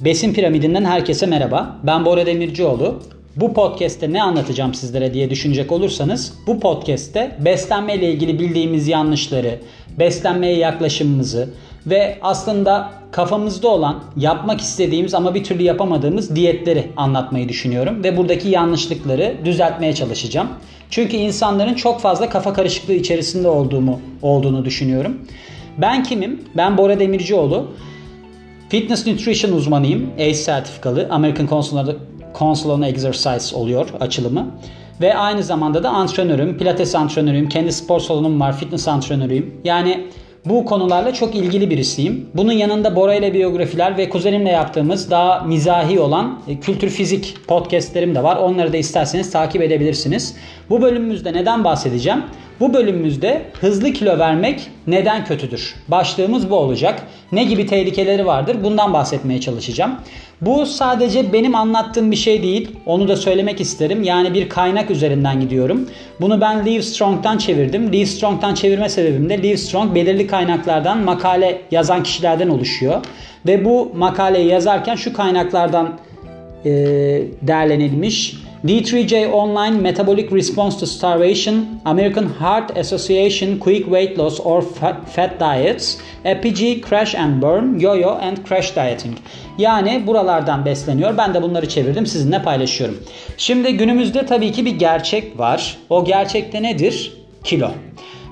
Besin Piramidinden herkese merhaba. Ben Bora Demircioğlu. Bu podcast'te ne anlatacağım sizlere diye düşünecek olursanız bu podcast'te beslenme ile ilgili bildiğimiz yanlışları, beslenmeye yaklaşımımızı ve aslında kafamızda olan yapmak istediğimiz ama bir türlü yapamadığımız diyetleri anlatmayı düşünüyorum ve buradaki yanlışlıkları düzeltmeye çalışacağım. Çünkü insanların çok fazla kafa karışıklığı içerisinde olduğumu olduğunu düşünüyorum. Ben kimim? Ben Bora Demircioğlu. Fitness Nutrition uzmanıyım. ACE sertifikalı. American Council, on Exercise oluyor açılımı. Ve aynı zamanda da antrenörüm, pilates antrenörüyüm, kendi spor salonum var, fitness antrenörüyüm. Yani bu konularla çok ilgili birisiyim. Bunun yanında Bora ile biyografiler ve kuzenimle yaptığımız daha mizahi olan e, kültür fizik podcastlerim de var. Onları da isterseniz takip edebilirsiniz. Bu bölümümüzde neden bahsedeceğim? Bu bölümümüzde hızlı kilo vermek neden kötüdür? Başlığımız bu olacak. Ne gibi tehlikeleri vardır? Bundan bahsetmeye çalışacağım. Bu sadece benim anlattığım bir şey değil. Onu da söylemek isterim. Yani bir kaynak üzerinden gidiyorum. Bunu ben Live Strong'dan çevirdim. Live Strong'dan çevirme sebebim de Live Strong belirli kaynaklardan makale yazan kişilerden oluşuyor. Ve bu makaleyi yazarken şu kaynaklardan e, derlenilmiş. D3J Online Metabolic Response to Starvation, American Heart Association Quick Weight Loss or Fat Diets, EPG Crash and Burn, Yo-Yo and Crash Dieting. Yani buralardan besleniyor. Ben de bunları çevirdim sizinle paylaşıyorum. Şimdi günümüzde tabii ki bir gerçek var. O gerçekte nedir? Kilo.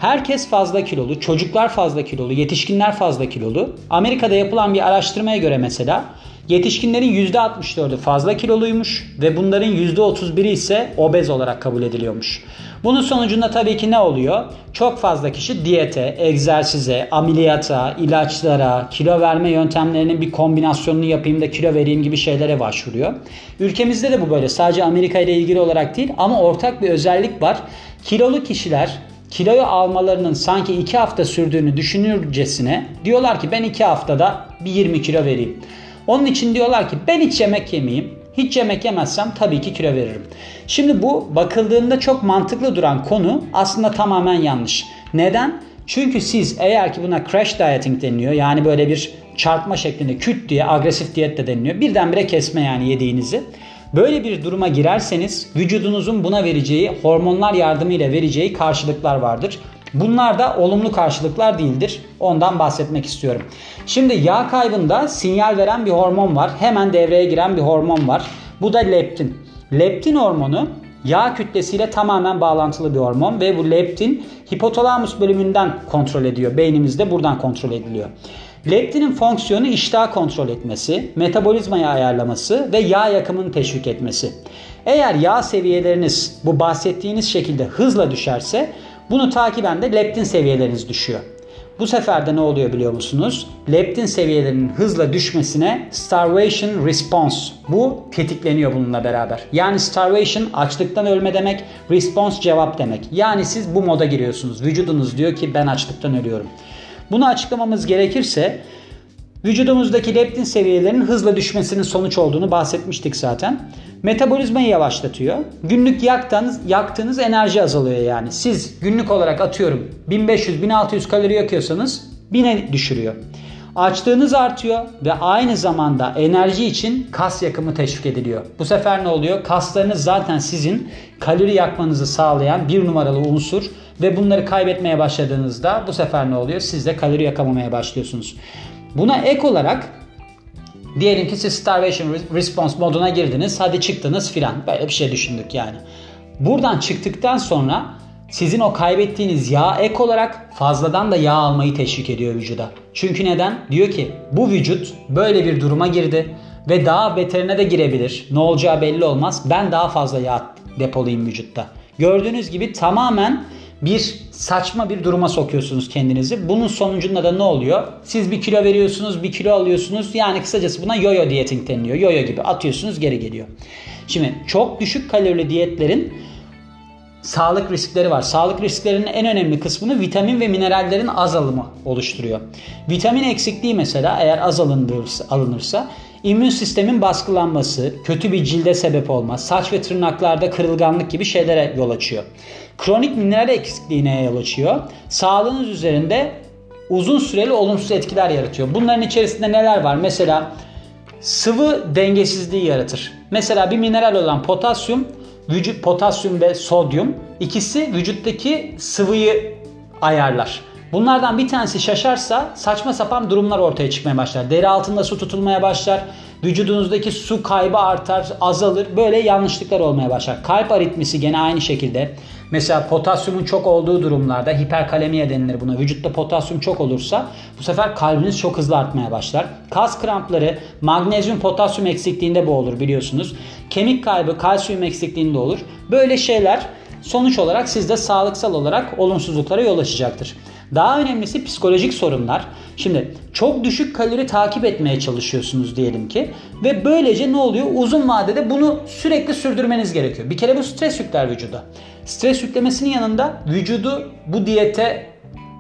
Herkes fazla kilolu, çocuklar fazla kilolu, yetişkinler fazla kilolu. Amerika'da yapılan bir araştırmaya göre mesela Yetişkinlerin %64'ü fazla kiloluymuş ve bunların %31'i ise obez olarak kabul ediliyormuş. Bunun sonucunda tabii ki ne oluyor? Çok fazla kişi diyete, egzersize, ameliyata, ilaçlara, kilo verme yöntemlerinin bir kombinasyonunu yapayım da kilo vereyim gibi şeylere başvuruyor. Ülkemizde de bu böyle. Sadece Amerika ile ilgili olarak değil ama ortak bir özellik var. Kilolu kişiler kiloyu almalarının sanki 2 hafta sürdüğünü düşünürcesine diyorlar ki ben 2 haftada bir 20 kilo vereyim. Onun için diyorlar ki ben hiç yemek yemeyeyim. Hiç yemek yemezsem tabii ki kilo veririm. Şimdi bu bakıldığında çok mantıklı duran konu aslında tamamen yanlış. Neden? Çünkü siz eğer ki buna crash dieting deniliyor yani böyle bir çarpma şeklinde küt diye agresif diyet de deniliyor. Birdenbire kesme yani yediğinizi. Böyle bir duruma girerseniz vücudunuzun buna vereceği hormonlar yardımıyla vereceği karşılıklar vardır. Bunlar da olumlu karşılıklar değildir. Ondan bahsetmek istiyorum. Şimdi yağ kaybında sinyal veren bir hormon var. Hemen devreye giren bir hormon var. Bu da leptin. Leptin hormonu yağ kütlesiyle tamamen bağlantılı bir hormon ve bu leptin hipotalamus bölümünden kontrol ediyor. Beynimizde buradan kontrol ediliyor. Leptinin fonksiyonu iştah kontrol etmesi, metabolizmayı ayarlaması ve yağ yakımını teşvik etmesi. Eğer yağ seviyeleriniz bu bahsettiğiniz şekilde hızla düşerse bunu takiben de leptin seviyeleriniz düşüyor. Bu sefer de ne oluyor biliyor musunuz? Leptin seviyelerinin hızla düşmesine starvation response. Bu tetikleniyor bununla beraber. Yani starvation açlıktan ölme demek, response cevap demek. Yani siz bu moda giriyorsunuz. Vücudunuz diyor ki ben açlıktan ölüyorum. Bunu açıklamamız gerekirse vücudumuzdaki leptin seviyelerinin hızla düşmesinin sonuç olduğunu bahsetmiştik zaten. Metabolizmayı yavaşlatıyor. Günlük yaktığınız, yaktığınız enerji azalıyor yani. Siz günlük olarak atıyorum 1500-1600 kalori yakıyorsanız 1000'e düşürüyor. Açlığınız artıyor ve aynı zamanda enerji için kas yakımı teşvik ediliyor. Bu sefer ne oluyor? Kaslarınız zaten sizin kalori yakmanızı sağlayan bir numaralı unsur ve bunları kaybetmeye başladığınızda bu sefer ne oluyor? Siz de kalori yakamamaya başlıyorsunuz. Buna ek olarak Diyelim ki siz starvation response moduna girdiniz. Hadi çıktınız filan. Böyle bir şey düşündük yani. Buradan çıktıktan sonra sizin o kaybettiğiniz yağ ek olarak fazladan da yağ almayı teşvik ediyor vücuda. Çünkü neden? Diyor ki bu vücut böyle bir duruma girdi ve daha beterine de girebilir. Ne olacağı belli olmaz. Ben daha fazla yağ depolayayım vücutta. Gördüğünüz gibi tamamen bir saçma bir duruma sokuyorsunuz kendinizi. Bunun sonucunda da ne oluyor? Siz bir kilo veriyorsunuz, bir kilo alıyorsunuz. Yani kısacası buna yo-yo dieting deniliyor. Yo-yo gibi atıyorsunuz geri geliyor. Şimdi çok düşük kalorili diyetlerin sağlık riskleri var. Sağlık risklerinin en önemli kısmını vitamin ve minerallerin az alımı oluşturuyor. Vitamin eksikliği mesela eğer az alınırsa, alınırsa immün sistemin baskılanması, kötü bir cilde sebep olma, saç ve tırnaklarda kırılganlık gibi şeylere yol açıyor. Kronik mineral eksikliğine yol açıyor. Sağlığınız üzerinde uzun süreli olumsuz etkiler yaratıyor. Bunların içerisinde neler var? Mesela sıvı dengesizliği yaratır. Mesela bir mineral olan potasyum, vücut potasyum ve sodyum ikisi vücuttaki sıvıyı ayarlar. Bunlardan bir tanesi şaşarsa saçma sapan durumlar ortaya çıkmaya başlar. Deri altında su tutulmaya başlar. Vücudunuzdaki su kaybı artar, azalır. Böyle yanlışlıklar olmaya başlar. Kalp aritmisi gene aynı şekilde. Mesela potasyumun çok olduğu durumlarda hiperkalemiye denilir buna. Vücutta potasyum çok olursa bu sefer kalbiniz çok hızlı artmaya başlar. Kas krampları magnezyum potasyum eksikliğinde bu olur biliyorsunuz. Kemik kaybı kalsiyum eksikliğinde olur. Böyle şeyler sonuç olarak sizde sağlıksal olarak olumsuzluklara yol açacaktır. Daha önemlisi psikolojik sorunlar. Şimdi çok düşük kalori takip etmeye çalışıyorsunuz diyelim ki ve böylece ne oluyor? Uzun vadede bunu sürekli sürdürmeniz gerekiyor. Bir kere bu stres yükler vücuda. Stres yüklemesinin yanında vücudu bu diyete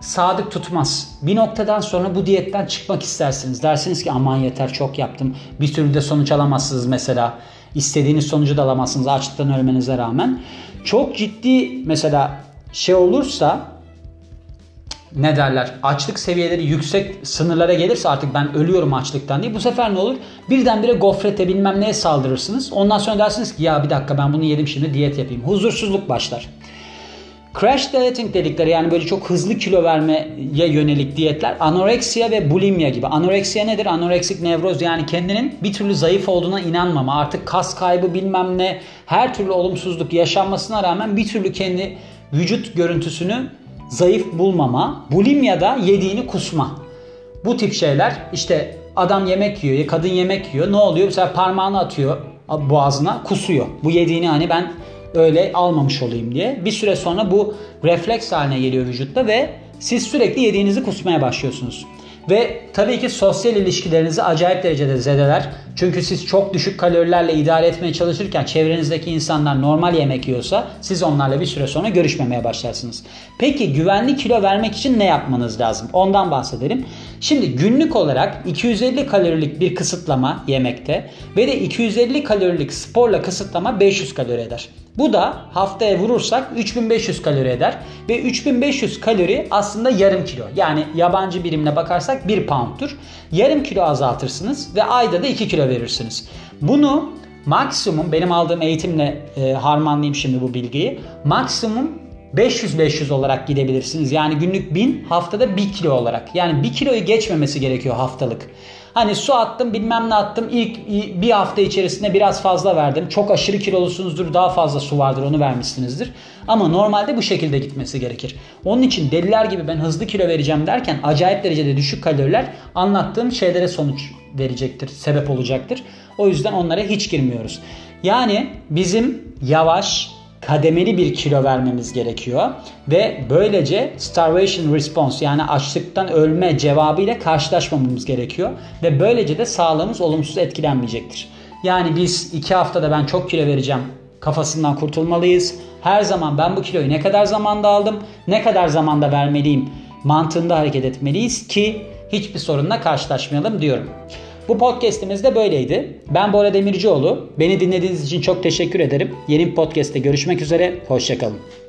sadık tutmaz. Bir noktadan sonra bu diyetten çıkmak istersiniz. Dersiniz ki aman yeter çok yaptım. Bir türlü de sonuç alamazsınız mesela. İstediğiniz sonucu da alamazsınız açlıktan ölmenize rağmen. Çok ciddi mesela şey olursa ne derler açlık seviyeleri yüksek sınırlara gelirse artık ben ölüyorum açlıktan diye bu sefer ne olur? Birdenbire gofrete bilmem neye saldırırsınız. Ondan sonra dersiniz ki ya bir dakika ben bunu yedim şimdi diyet yapayım. Huzursuzluk başlar. Crash dieting dedikleri yani böyle çok hızlı kilo vermeye yönelik diyetler anoreksiya ve bulimya gibi. Anoreksiya nedir? Anoreksik nevroz yani kendinin bir türlü zayıf olduğuna inanmama, artık kas kaybı bilmem ne, her türlü olumsuzluk yaşanmasına rağmen bir türlü kendi vücut görüntüsünü zayıf bulmama, bulimya da yediğini kusma. Bu tip şeyler işte adam yemek yiyor, kadın yemek yiyor. Ne oluyor? Mesela parmağını atıyor boğazına, kusuyor. Bu yediğini hani ben öyle almamış olayım diye. Bir süre sonra bu refleks haline geliyor vücutta ve siz sürekli yediğinizi kusmaya başlıyorsunuz. Ve tabii ki sosyal ilişkilerinizi acayip derecede zedeler. Çünkü siz çok düşük kalorilerle idare etmeye çalışırken çevrenizdeki insanlar normal yemek yiyorsa siz onlarla bir süre sonra görüşmemeye başlarsınız. Peki güvenli kilo vermek için ne yapmanız lazım? Ondan bahsedelim. Şimdi günlük olarak 250 kalorilik bir kısıtlama yemekte ve de 250 kalorilik sporla kısıtlama 500 kalori eder. Bu da haftaya vurursak 3500 kalori eder ve 3500 kalori aslında yarım kilo. Yani yabancı birimle bakarsak 1 pound'tur. Yarım kilo azaltırsınız ve ayda da 2 kilo verirsiniz. Bunu maksimum benim aldığım eğitimle e, harmanlayayım şimdi bu bilgiyi. Maksimum 500-500 olarak gidebilirsiniz. Yani günlük 1000 haftada 1 kilo olarak. Yani 1 kiloyu geçmemesi gerekiyor haftalık. Hani su attım bilmem ne attım ilk bir hafta içerisinde biraz fazla verdim. Çok aşırı kilolusunuzdur daha fazla su vardır onu vermişsinizdir. Ama normalde bu şekilde gitmesi gerekir. Onun için deliler gibi ben hızlı kilo vereceğim derken acayip derecede düşük kaloriler anlattığım şeylere sonuç verecektir, sebep olacaktır. O yüzden onlara hiç girmiyoruz. Yani bizim yavaş, kademeli bir kilo vermemiz gerekiyor ve böylece starvation response yani açlıktan ölme cevabı ile karşılaşmamamız gerekiyor ve böylece de sağlığımız olumsuz etkilenmeyecektir. Yani biz iki haftada ben çok kilo vereceğim kafasından kurtulmalıyız. Her zaman ben bu kiloyu ne kadar zamanda aldım, ne kadar zamanda vermeliyim mantığında hareket etmeliyiz ki hiçbir sorunla karşılaşmayalım diyorum. Bu podcast'imiz de böyleydi. Ben Bora Demircioğlu. Beni dinlediğiniz için çok teşekkür ederim. Yeni bir podcast'te görüşmek üzere. Hoşçakalın.